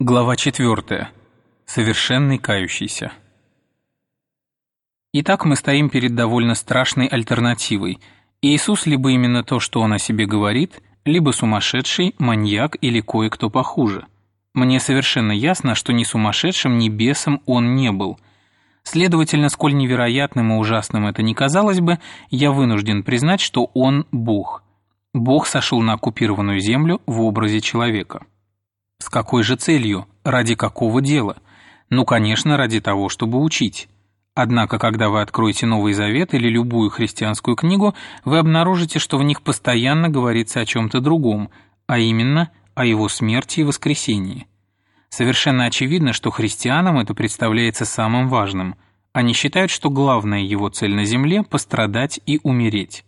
Глава 4. Совершенный кающийся. Итак, мы стоим перед довольно страшной альтернативой. Иисус либо именно то, что Он о себе говорит, либо сумасшедший, маньяк или кое-кто похуже. Мне совершенно ясно, что ни сумасшедшим, ни бесом Он не был. Следовательно, сколь невероятным и ужасным это ни казалось бы, я вынужден признать, что Он – Бог. Бог сошел на оккупированную землю в образе человека. С какой же целью? Ради какого дела? Ну, конечно, ради того, чтобы учить. Однако, когда вы откроете Новый Завет или любую христианскую книгу, вы обнаружите, что в них постоянно говорится о чем-то другом, а именно о его смерти и воскресении. Совершенно очевидно, что христианам это представляется самым важным. Они считают, что главная его цель на земле – пострадать и умереть.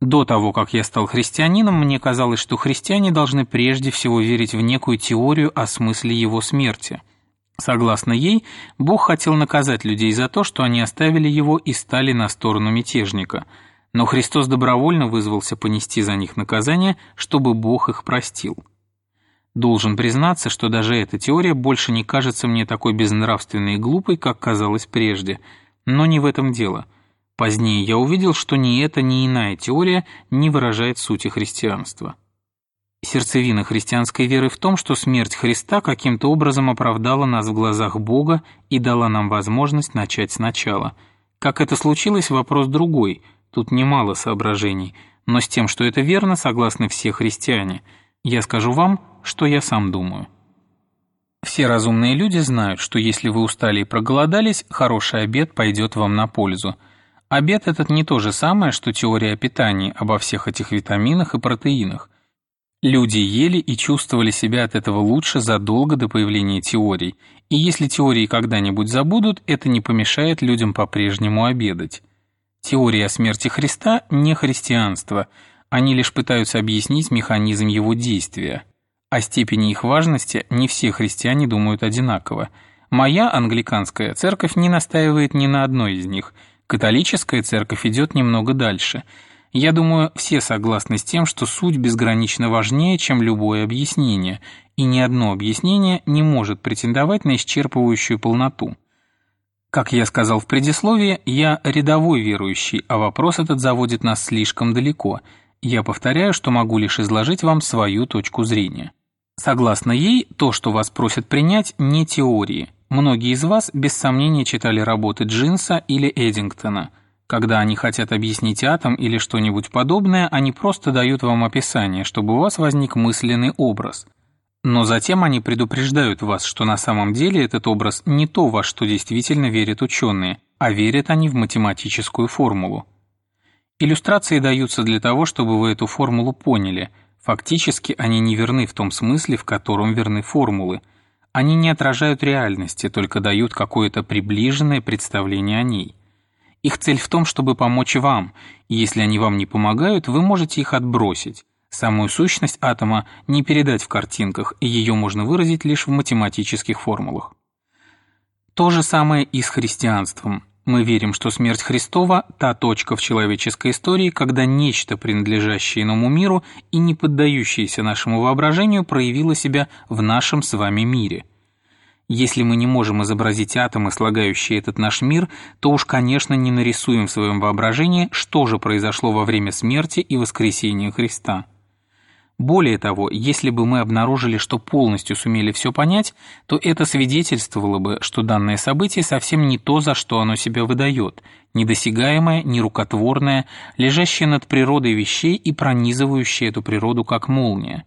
До того, как я стал христианином, мне казалось, что христиане должны прежде всего верить в некую теорию о смысле его смерти. Согласно ей, Бог хотел наказать людей за то, что они оставили его и стали на сторону мятежника. Но Христос добровольно вызвался понести за них наказание, чтобы Бог их простил. Должен признаться, что даже эта теория больше не кажется мне такой безнравственной и глупой, как казалось прежде. Но не в этом дело – Позднее я увидел, что ни эта, ни иная теория не выражает сути христианства. Сердцевина христианской веры в том, что смерть Христа каким-то образом оправдала нас в глазах Бога и дала нам возможность начать сначала. Как это случилось, вопрос другой, тут немало соображений, но с тем, что это верно, согласны все христиане. Я скажу вам, что я сам думаю. Все разумные люди знают, что если вы устали и проголодались, хороший обед пойдет вам на пользу – Обед этот не то же самое, что теория о питании, обо всех этих витаминах и протеинах. Люди ели и чувствовали себя от этого лучше задолго до появления теорий, и если теории когда-нибудь забудут, это не помешает людям по-прежнему обедать. Теория о смерти Христа – не христианство, они лишь пытаются объяснить механизм его действия. О степени их важности не все христиане думают одинаково. Моя англиканская церковь не настаивает ни на одной из них – Католическая церковь идет немного дальше. Я думаю, все согласны с тем, что суть безгранично важнее, чем любое объяснение, и ни одно объяснение не может претендовать на исчерпывающую полноту. Как я сказал в предисловии, я рядовой верующий, а вопрос этот заводит нас слишком далеко. Я повторяю, что могу лишь изложить вам свою точку зрения. Согласно ей, то, что вас просят принять, не теории – Многие из вас без сомнения читали работы Джинса или Эдингтона. Когда они хотят объяснить атом или что-нибудь подобное, они просто дают вам описание, чтобы у вас возник мысленный образ. Но затем они предупреждают вас, что на самом деле этот образ не то, во что действительно верят ученые, а верят они в математическую формулу. Иллюстрации даются для того, чтобы вы эту формулу поняли. Фактически они не верны в том смысле, в котором верны формулы – они не отражают реальности, только дают какое-то приближенное представление о ней. Их цель в том, чтобы помочь вам, и если они вам не помогают, вы можете их отбросить. Самую сущность атома не передать в картинках, и ее можно выразить лишь в математических формулах. То же самое и с христианством. Мы верим, что смерть Христова – та точка в человеческой истории, когда нечто, принадлежащее иному миру и не поддающееся нашему воображению, проявило себя в нашем с вами мире. Если мы не можем изобразить атомы, слагающие этот наш мир, то уж, конечно, не нарисуем в своем воображении, что же произошло во время смерти и воскресения Христа. Более того, если бы мы обнаружили, что полностью сумели все понять, то это свидетельствовало бы, что данное событие совсем не то, за что оно себя выдает, недосягаемое, нерукотворное, лежащее над природой вещей и пронизывающее эту природу как молния.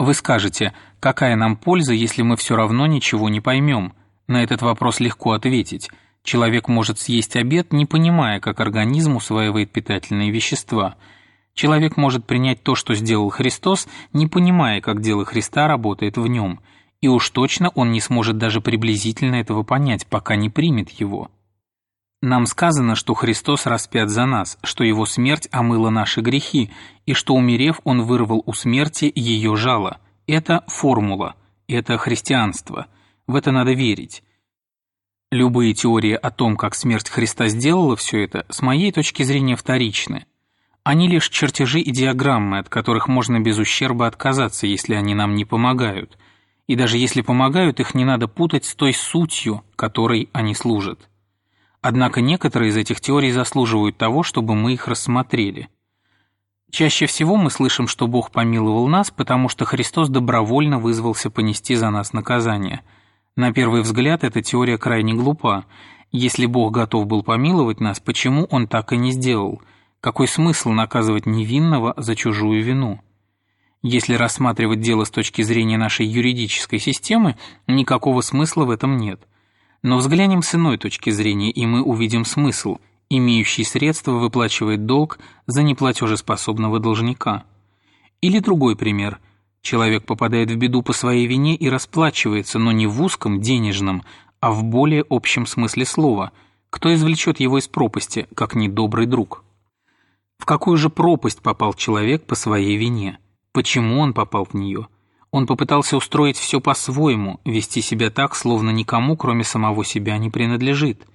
Вы скажете, какая нам польза, если мы все равно ничего не поймем? На этот вопрос легко ответить. Человек может съесть обед, не понимая, как организм усваивает питательные вещества – Человек может принять то, что сделал Христос, не понимая, как дело Христа работает в нем, и уж точно он не сможет даже приблизительно этого понять, пока не примет его. Нам сказано, что Христос распят за нас, что Его смерть омыла наши грехи, и что, умерев, Он вырвал у смерти ее жало. Это формула, это христианство. В это надо верить. Любые теории о том, как смерть Христа сделала все это, с моей точки зрения вторичны. Они лишь чертежи и диаграммы, от которых можно без ущерба отказаться, если они нам не помогают. И даже если помогают, их не надо путать с той сутью, которой они служат. Однако некоторые из этих теорий заслуживают того, чтобы мы их рассмотрели. Чаще всего мы слышим, что Бог помиловал нас, потому что Христос добровольно вызвался понести за нас наказание. На первый взгляд эта теория крайне глупа. Если Бог готов был помиловать нас, почему Он так и не сделал? Какой смысл наказывать невинного за чужую вину? Если рассматривать дело с точки зрения нашей юридической системы, никакого смысла в этом нет. Но взглянем с иной точки зрения, и мы увидим смысл. Имеющий средства выплачивает долг за неплатежеспособного должника. Или другой пример. Человек попадает в беду по своей вине и расплачивается, но не в узком, денежном, а в более общем смысле слова. Кто извлечет его из пропасти, как недобрый друг? В какую же пропасть попал человек по своей вине? Почему он попал в нее? Он попытался устроить все по-своему, вести себя так, словно никому, кроме самого себя, не принадлежит.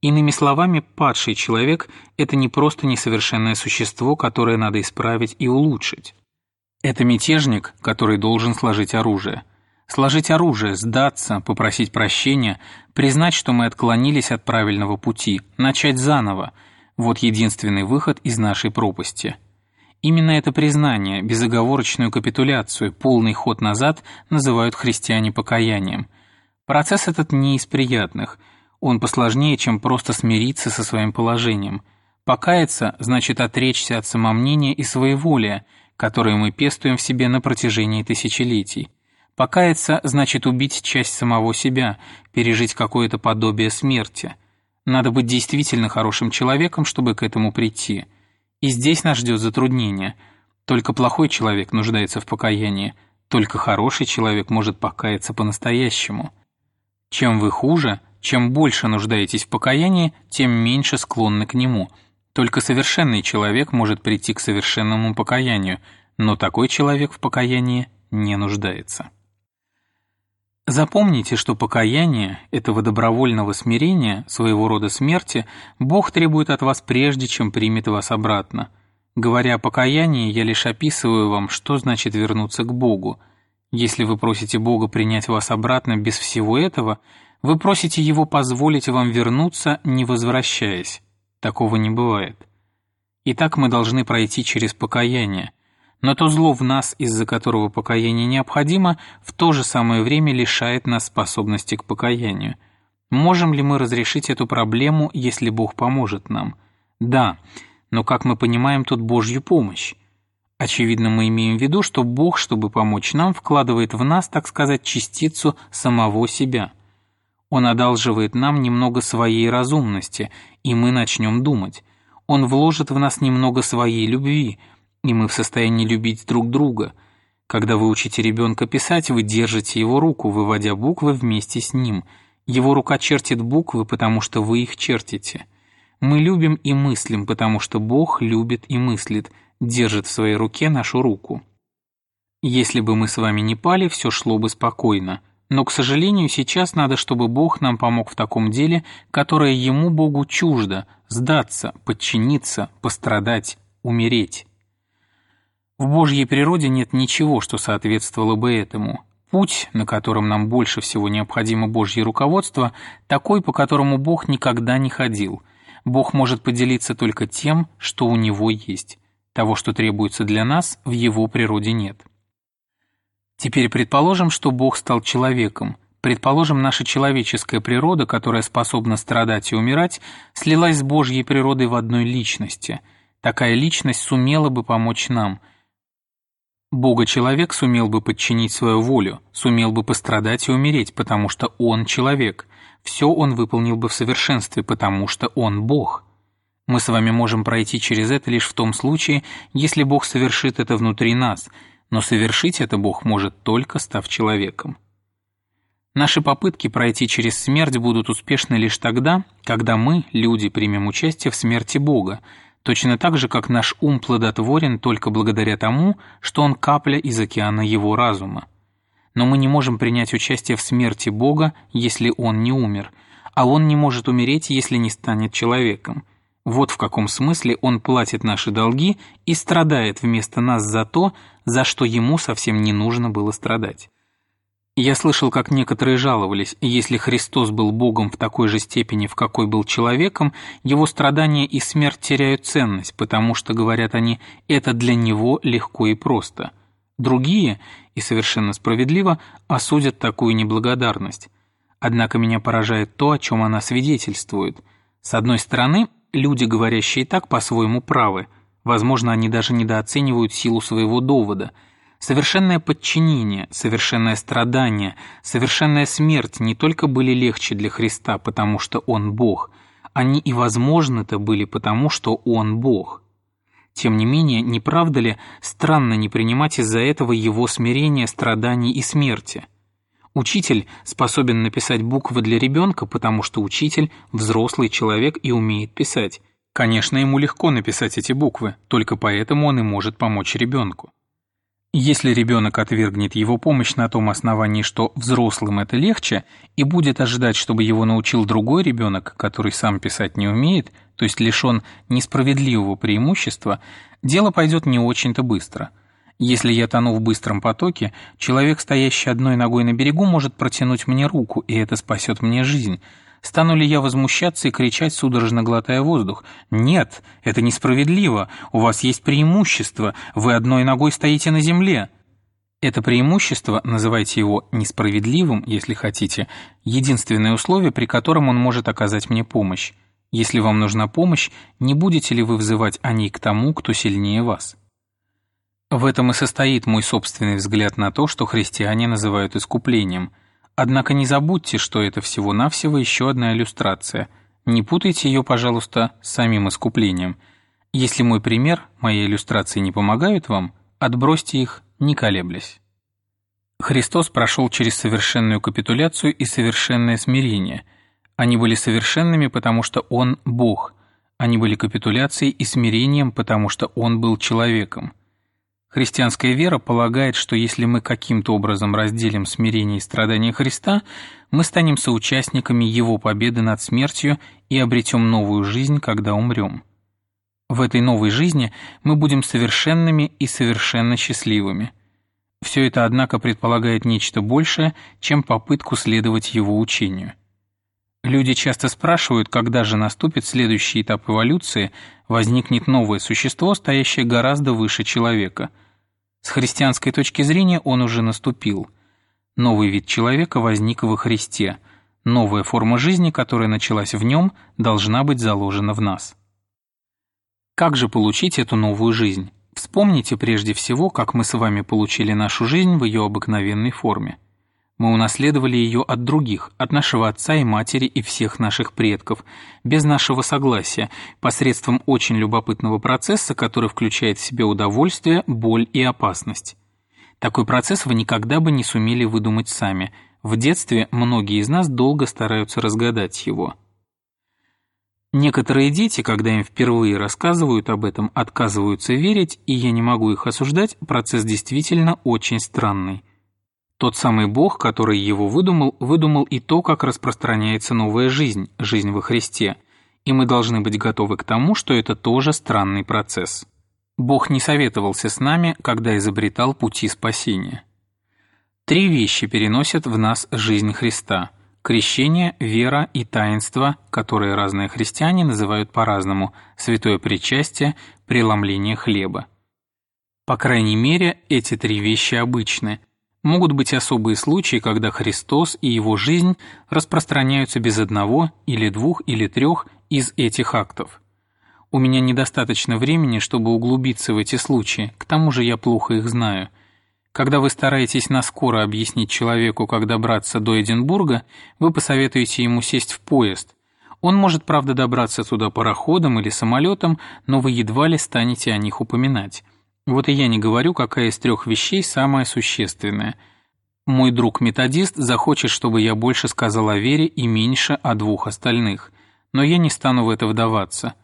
Иными словами, падший человек – это не просто несовершенное существо, которое надо исправить и улучшить. Это мятежник, который должен сложить оружие. Сложить оружие, сдаться, попросить прощения, признать, что мы отклонились от правильного пути, начать заново – вот единственный выход из нашей пропасти – Именно это признание, безоговорочную капитуляцию, полный ход назад называют христиане покаянием. Процесс этот не из приятных, он посложнее, чем просто смириться со своим положением. Покаяться значит отречься от самомнения и своеволия, которые мы пестуем в себе на протяжении тысячелетий. Покаяться значит убить часть самого себя, пережить какое-то подобие смерти. Надо быть действительно хорошим человеком, чтобы к этому прийти – и здесь нас ждет затруднение. Только плохой человек нуждается в покаянии, только хороший человек может покаяться по-настоящему. Чем вы хуже, чем больше нуждаетесь в покаянии, тем меньше склонны к нему. Только совершенный человек может прийти к совершенному покаянию, но такой человек в покаянии не нуждается. Запомните, что покаяние, этого добровольного смирения, своего рода смерти, Бог требует от вас прежде, чем примет вас обратно. Говоря о покаянии, я лишь описываю вам, что значит вернуться к Богу. Если вы просите Бога принять вас обратно без всего этого, вы просите Его позволить вам вернуться, не возвращаясь. Такого не бывает. Итак, мы должны пройти через покаяние – но то зло в нас, из-за которого покаяние необходимо, в то же самое время лишает нас способности к покаянию. Можем ли мы разрешить эту проблему, если Бог поможет нам? Да, но как мы понимаем тут Божью помощь? Очевидно, мы имеем в виду, что Бог, чтобы помочь нам, вкладывает в нас, так сказать, частицу самого себя. Он одалживает нам немного своей разумности, и мы начнем думать. Он вложит в нас немного своей любви – и мы в состоянии любить друг друга. Когда вы учите ребенка писать, вы держите его руку, выводя буквы вместе с ним. Его рука чертит буквы, потому что вы их чертите. Мы любим и мыслим, потому что Бог любит и мыслит, держит в своей руке нашу руку. Если бы мы с вами не пали, все шло бы спокойно. Но, к сожалению, сейчас надо, чтобы Бог нам помог в таком деле, которое Ему, Богу, чуждо, сдаться, подчиниться, пострадать, умереть. В Божьей природе нет ничего, что соответствовало бы этому. Путь, на котором нам больше всего необходимо Божье руководство, такой, по которому Бог никогда не ходил. Бог может поделиться только тем, что у Него есть. Того, что требуется для нас, в Его природе нет. Теперь предположим, что Бог стал человеком. Предположим, наша человеческая природа, которая способна страдать и умирать, слилась с Божьей природой в одной личности. Такая личность сумела бы помочь нам – Бога-человек сумел бы подчинить свою волю, сумел бы пострадать и умереть, потому что он человек. Все он выполнил бы в совершенстве, потому что он Бог. Мы с вами можем пройти через это лишь в том случае, если Бог совершит это внутри нас, но совершить это Бог может только став человеком. Наши попытки пройти через смерть будут успешны лишь тогда, когда мы, люди, примем участие в смерти Бога, точно так же, как наш ум плодотворен только благодаря тому, что он капля из океана его разума. Но мы не можем принять участие в смерти Бога, если Он не умер, а Он не может умереть, если не станет человеком. Вот в каком смысле Он платит наши долги и страдает вместо нас за то, за что Ему совсем не нужно было страдать. Я слышал, как некоторые жаловались, если Христос был Богом в такой же степени, в какой был человеком, его страдания и смерть теряют ценность, потому что, говорят они, это для него легко и просто. Другие, и совершенно справедливо, осудят такую неблагодарность. Однако меня поражает то, о чем она свидетельствует. С одной стороны, люди, говорящие так, по-своему правы. Возможно, они даже недооценивают силу своего довода – Совершенное подчинение, совершенное страдание, совершенная смерть не только были легче для Христа, потому что Он Бог, они и возможны-то были потому, что Он Бог. Тем не менее, не правда ли странно не принимать из-за этого Его смирения, страданий и смерти? Учитель способен написать буквы для ребенка, потому что учитель – взрослый человек и умеет писать. Конечно, ему легко написать эти буквы, только поэтому он и может помочь ребенку. Если ребенок отвергнет его помощь на том основании, что взрослым это легче, и будет ожидать, чтобы его научил другой ребенок, который сам писать не умеет, то есть лишен несправедливого преимущества, дело пойдет не очень-то быстро. Если я тону в быстром потоке, человек, стоящий одной ногой на берегу, может протянуть мне руку, и это спасет мне жизнь – Стану ли я возмущаться и кричать, судорожно глотая воздух? Нет, это несправедливо, у вас есть преимущество, вы одной ногой стоите на земле. Это преимущество, называйте его несправедливым, если хотите, единственное условие, при котором он может оказать мне помощь. Если вам нужна помощь, не будете ли вы взывать о ней к тому, кто сильнее вас? В этом и состоит мой собственный взгляд на то, что христиане называют искуплением – Однако не забудьте, что это всего-навсего еще одна иллюстрация. Не путайте ее, пожалуйста, с самим искуплением. Если мой пример, мои иллюстрации не помогают вам, отбросьте их, не колеблясь. Христос прошел через совершенную капитуляцию и совершенное смирение. Они были совершенными, потому что Он – Бог. Они были капитуляцией и смирением, потому что Он был человеком. Христианская вера полагает, что если мы каким-то образом разделим смирение и страдания Христа, мы станем соучастниками Его победы над смертью и обретем новую жизнь, когда умрем. В этой новой жизни мы будем совершенными и совершенно счастливыми. Все это, однако, предполагает нечто большее, чем попытку следовать Его учению. Люди часто спрашивают, когда же наступит следующий этап эволюции, возникнет новое существо, стоящее гораздо выше человека – с христианской точки зрения он уже наступил. Новый вид человека возник во Христе. Новая форма жизни, которая началась в нем, должна быть заложена в нас. Как же получить эту новую жизнь? Вспомните прежде всего, как мы с вами получили нашу жизнь в ее обыкновенной форме. Мы унаследовали ее от других, от нашего отца и матери и всех наших предков, без нашего согласия, посредством очень любопытного процесса, который включает в себя удовольствие, боль и опасность. Такой процесс вы никогда бы не сумели выдумать сами. В детстве многие из нас долго стараются разгадать его. Некоторые дети, когда им впервые рассказывают об этом, отказываются верить, и я не могу их осуждать, процесс действительно очень странный. Тот самый Бог, который его выдумал, выдумал и то, как распространяется новая жизнь, жизнь во Христе, и мы должны быть готовы к тому, что это тоже странный процесс. Бог не советовался с нами, когда изобретал пути спасения. Три вещи переносят в нас жизнь Христа – крещение, вера и таинство, которые разные христиане называют по-разному – святое причастие, преломление хлеба. По крайней мере, эти три вещи обычны – Могут быть особые случаи, когда Христос и Его жизнь распространяются без одного или двух или трех из этих актов. У меня недостаточно времени, чтобы углубиться в эти случаи, к тому же я плохо их знаю. Когда вы стараетесь наскоро объяснить человеку, как добраться до Эдинбурга, вы посоветуете ему сесть в поезд. Он может, правда, добраться туда пароходом или самолетом, но вы едва ли станете о них упоминать. Вот и я не говорю, какая из трех вещей самая существенная. Мой друг-методист захочет, чтобы я больше сказал о вере и меньше о двух остальных, но я не стану в это вдаваться.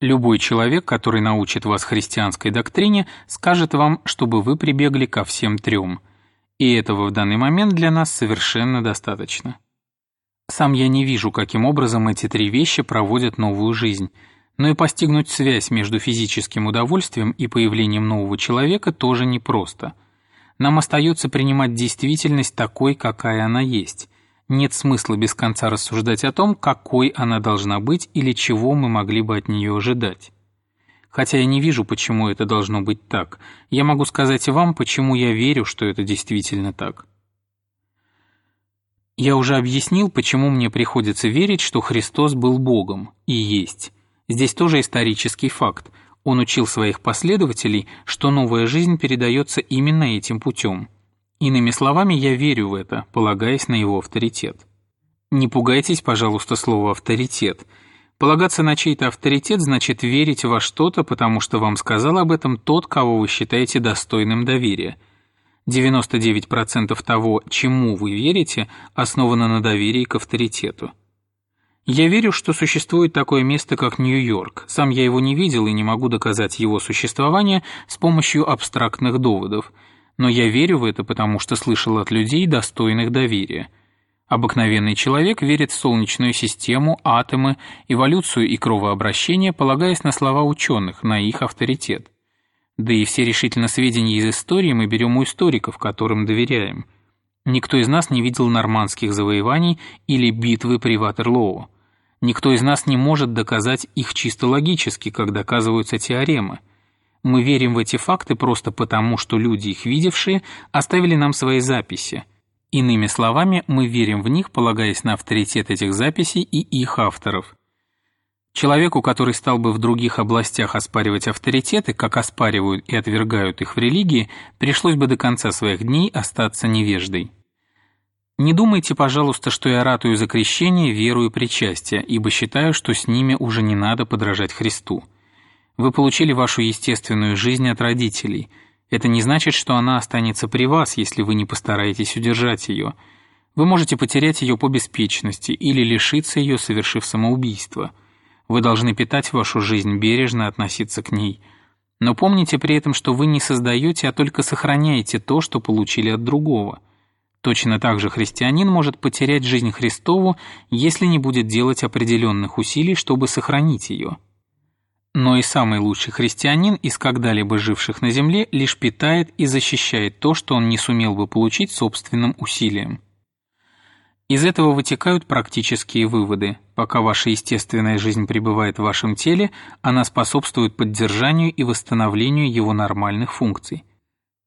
Любой человек, который научит вас христианской доктрине, скажет вам, чтобы вы прибегли ко всем трем. И этого в данный момент для нас совершенно достаточно. Сам я не вижу, каким образом эти три вещи проводят новую жизнь – но и постигнуть связь между физическим удовольствием и появлением нового человека тоже непросто. Нам остается принимать действительность такой, какая она есть. Нет смысла без конца рассуждать о том, какой она должна быть или чего мы могли бы от нее ожидать. Хотя я не вижу, почему это должно быть так. Я могу сказать вам, почему я верю, что это действительно так. Я уже объяснил, почему мне приходится верить, что Христос был Богом и есть. Здесь тоже исторический факт. Он учил своих последователей, что новая жизнь передается именно этим путем. Иными словами, я верю в это, полагаясь на его авторитет. Не пугайтесь, пожалуйста, слова «авторитет». Полагаться на чей-то авторитет значит верить во что-то, потому что вам сказал об этом тот, кого вы считаете достойным доверия. 99% того, чему вы верите, основано на доверии к авторитету. Я верю, что существует такое место, как Нью-Йорк. Сам я его не видел и не могу доказать его существование с помощью абстрактных доводов. Но я верю в это, потому что слышал от людей, достойных доверия – Обыкновенный человек верит в Солнечную систему, атомы, эволюцию и кровообращение, полагаясь на слова ученых, на их авторитет. Да и все решительно сведения из истории мы берем у историков, которым доверяем. Никто из нас не видел нормандских завоеваний или битвы при Ватерлоу. Никто из нас не может доказать их чисто логически, как доказываются теоремы. Мы верим в эти факты просто потому, что люди, их видевшие, оставили нам свои записи – Иными словами, мы верим в них, полагаясь на авторитет этих записей и их авторов. Человеку, который стал бы в других областях оспаривать авторитеты, как оспаривают и отвергают их в религии, пришлось бы до конца своих дней остаться невеждой. Не думайте, пожалуйста, что я ратую за крещение, веру и причастие, ибо считаю, что с ними уже не надо подражать Христу. Вы получили вашу естественную жизнь от родителей – это не значит, что она останется при вас, если вы не постараетесь удержать ее. Вы можете потерять ее по беспечности или лишиться ее, совершив самоубийство. Вы должны питать вашу жизнь, бережно относиться к ней. Но помните при этом, что вы не создаете, а только сохраняете то, что получили от другого. Точно так же христианин может потерять жизнь Христову, если не будет делать определенных усилий, чтобы сохранить ее. Но и самый лучший христианин из когда-либо живших на земле лишь питает и защищает то, что он не сумел бы получить собственным усилием. Из этого вытекают практические выводы. Пока ваша естественная жизнь пребывает в вашем теле, она способствует поддержанию и восстановлению его нормальных функций.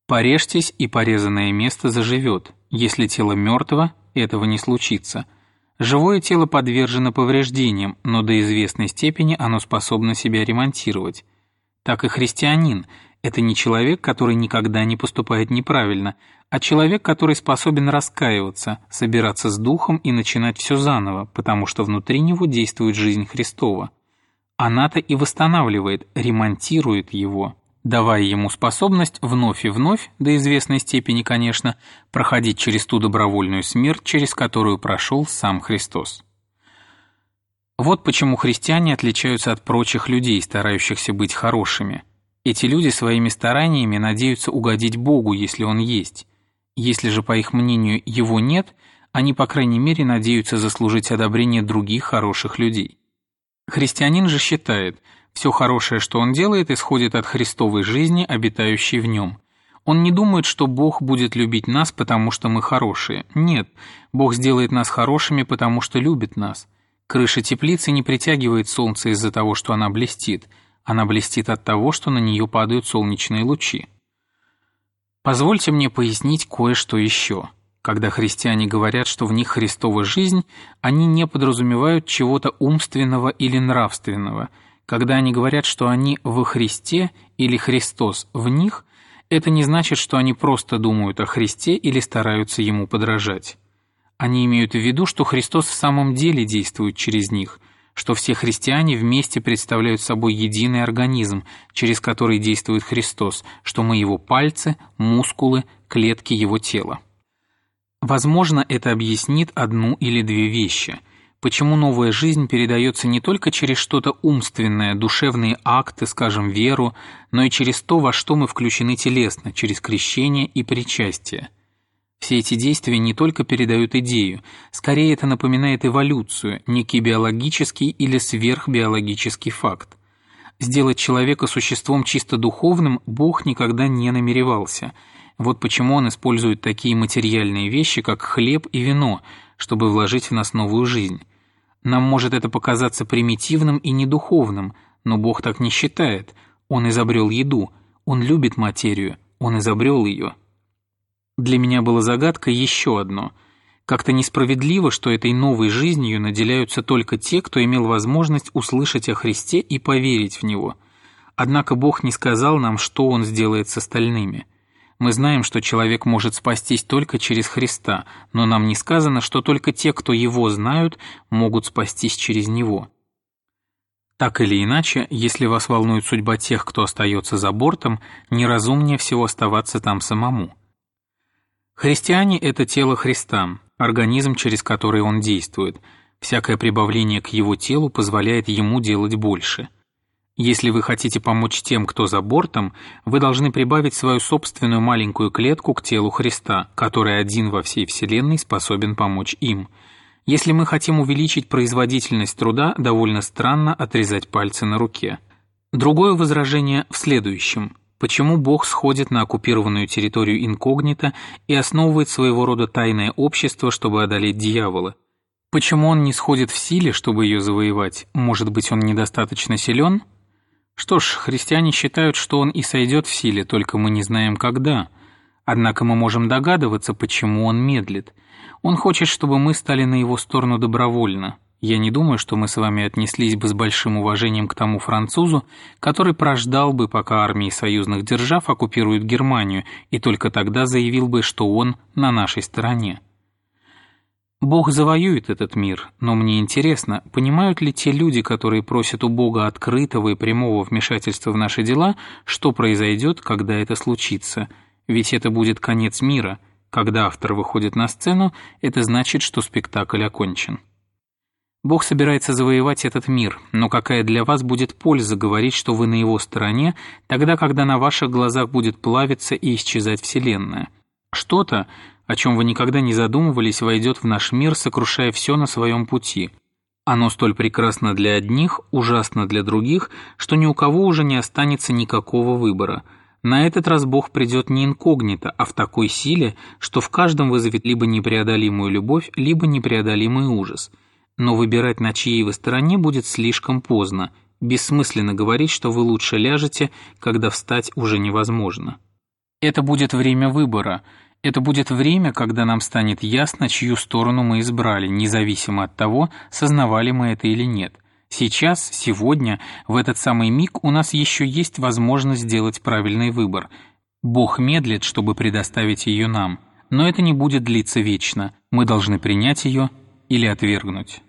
Порежьтесь, и порезанное место заживет. Если тело мертво, этого не случится – Живое тело подвержено повреждениям, но до известной степени оно способно себя ремонтировать. Так и христианин – это не человек, который никогда не поступает неправильно, а человек, который способен раскаиваться, собираться с духом и начинать все заново, потому что внутри него действует жизнь Христова. Она-то и восстанавливает, ремонтирует его давая ему способность вновь и вновь, до известной степени, конечно, проходить через ту добровольную смерть, через которую прошел сам Христос. Вот почему христиане отличаются от прочих людей, старающихся быть хорошими. Эти люди своими стараниями надеются угодить Богу, если Он есть. Если же, по их мнению, Его нет, они, по крайней мере, надеются заслужить одобрение других хороших людей. Христианин же считает – все хорошее, что он делает, исходит от Христовой жизни, обитающей в нем. Он не думает, что Бог будет любить нас, потому что мы хорошие. Нет, Бог сделает нас хорошими, потому что любит нас. Крыша теплицы не притягивает солнце из-за того, что она блестит. Она блестит от того, что на нее падают солнечные лучи. Позвольте мне пояснить кое-что еще. Когда христиане говорят, что в них Христова жизнь, они не подразумевают чего-то умственного или нравственного – когда они говорят, что они во Христе или Христос в них, это не значит, что они просто думают о Христе или стараются Ему подражать. Они имеют в виду, что Христос в самом деле действует через них, что все христиане вместе представляют собой единый организм, через который действует Христос, что мы Его пальцы, мускулы, клетки Его тела. Возможно, это объяснит одну или две вещи – почему новая жизнь передается не только через что-то умственное, душевные акты, скажем, веру, но и через то, во что мы включены телесно, через крещение и причастие. Все эти действия не только передают идею, скорее это напоминает эволюцию, некий биологический или сверхбиологический факт. Сделать человека существом чисто духовным Бог никогда не намеревался. Вот почему он использует такие материальные вещи, как хлеб и вино, чтобы вложить в нас новую жизнь. Нам может это показаться примитивным и недуховным, но Бог так не считает. Он изобрел еду, Он любит материю, Он изобрел ее. Для меня было загадкой еще одно. Как-то несправедливо, что этой новой жизнью наделяются только те, кто имел возможность услышать о Христе и поверить в Него. Однако Бог не сказал нам, что Он сделает с остальными – мы знаем, что человек может спастись только через Христа, но нам не сказано, что только те, кто Его знают, могут спастись через Него. Так или иначе, если вас волнует судьба тех, кто остается за бортом, неразумнее всего оставаться там самому. Христиане – это тело Христа, организм, через который он действует. Всякое прибавление к его телу позволяет ему делать больше – если вы хотите помочь тем, кто за бортом, вы должны прибавить свою собственную маленькую клетку к телу Христа, который один во всей Вселенной способен помочь им. Если мы хотим увеличить производительность труда, довольно странно отрезать пальцы на руке. Другое возражение в следующем. Почему Бог сходит на оккупированную территорию инкогнито и основывает своего рода тайное общество, чтобы одолеть дьявола? Почему он не сходит в силе, чтобы ее завоевать? Может быть, он недостаточно силен? Что ж, христиане считают, что он и сойдет в силе, только мы не знаем когда. Однако мы можем догадываться, почему он медлит. Он хочет, чтобы мы стали на его сторону добровольно. Я не думаю, что мы с вами отнеслись бы с большим уважением к тому французу, который прождал бы, пока армии союзных держав оккупируют Германию, и только тогда заявил бы, что он на нашей стороне. Бог завоюет этот мир, но мне интересно, понимают ли те люди, которые просят у Бога открытого и прямого вмешательства в наши дела, что произойдет, когда это случится? Ведь это будет конец мира. Когда автор выходит на сцену, это значит, что спектакль окончен. Бог собирается завоевать этот мир, но какая для вас будет польза говорить, что вы на его стороне, тогда, когда на ваших глазах будет плавиться и исчезать Вселенная? Что-то, о чем вы никогда не задумывались, войдет в наш мир, сокрушая все на своем пути. Оно столь прекрасно для одних, ужасно для других, что ни у кого уже не останется никакого выбора. На этот раз Бог придет не инкогнито, а в такой силе, что в каждом вызовет либо непреодолимую любовь, либо непреодолимый ужас. Но выбирать, на чьей вы стороне, будет слишком поздно. Бессмысленно говорить, что вы лучше ляжете, когда встать уже невозможно. Это будет время выбора – это будет время, когда нам станет ясно, чью сторону мы избрали, независимо от того, сознавали мы это или нет. Сейчас, сегодня, в этот самый миг у нас еще есть возможность сделать правильный выбор. Бог медлит, чтобы предоставить ее нам. Но это не будет длиться вечно. Мы должны принять ее или отвергнуть.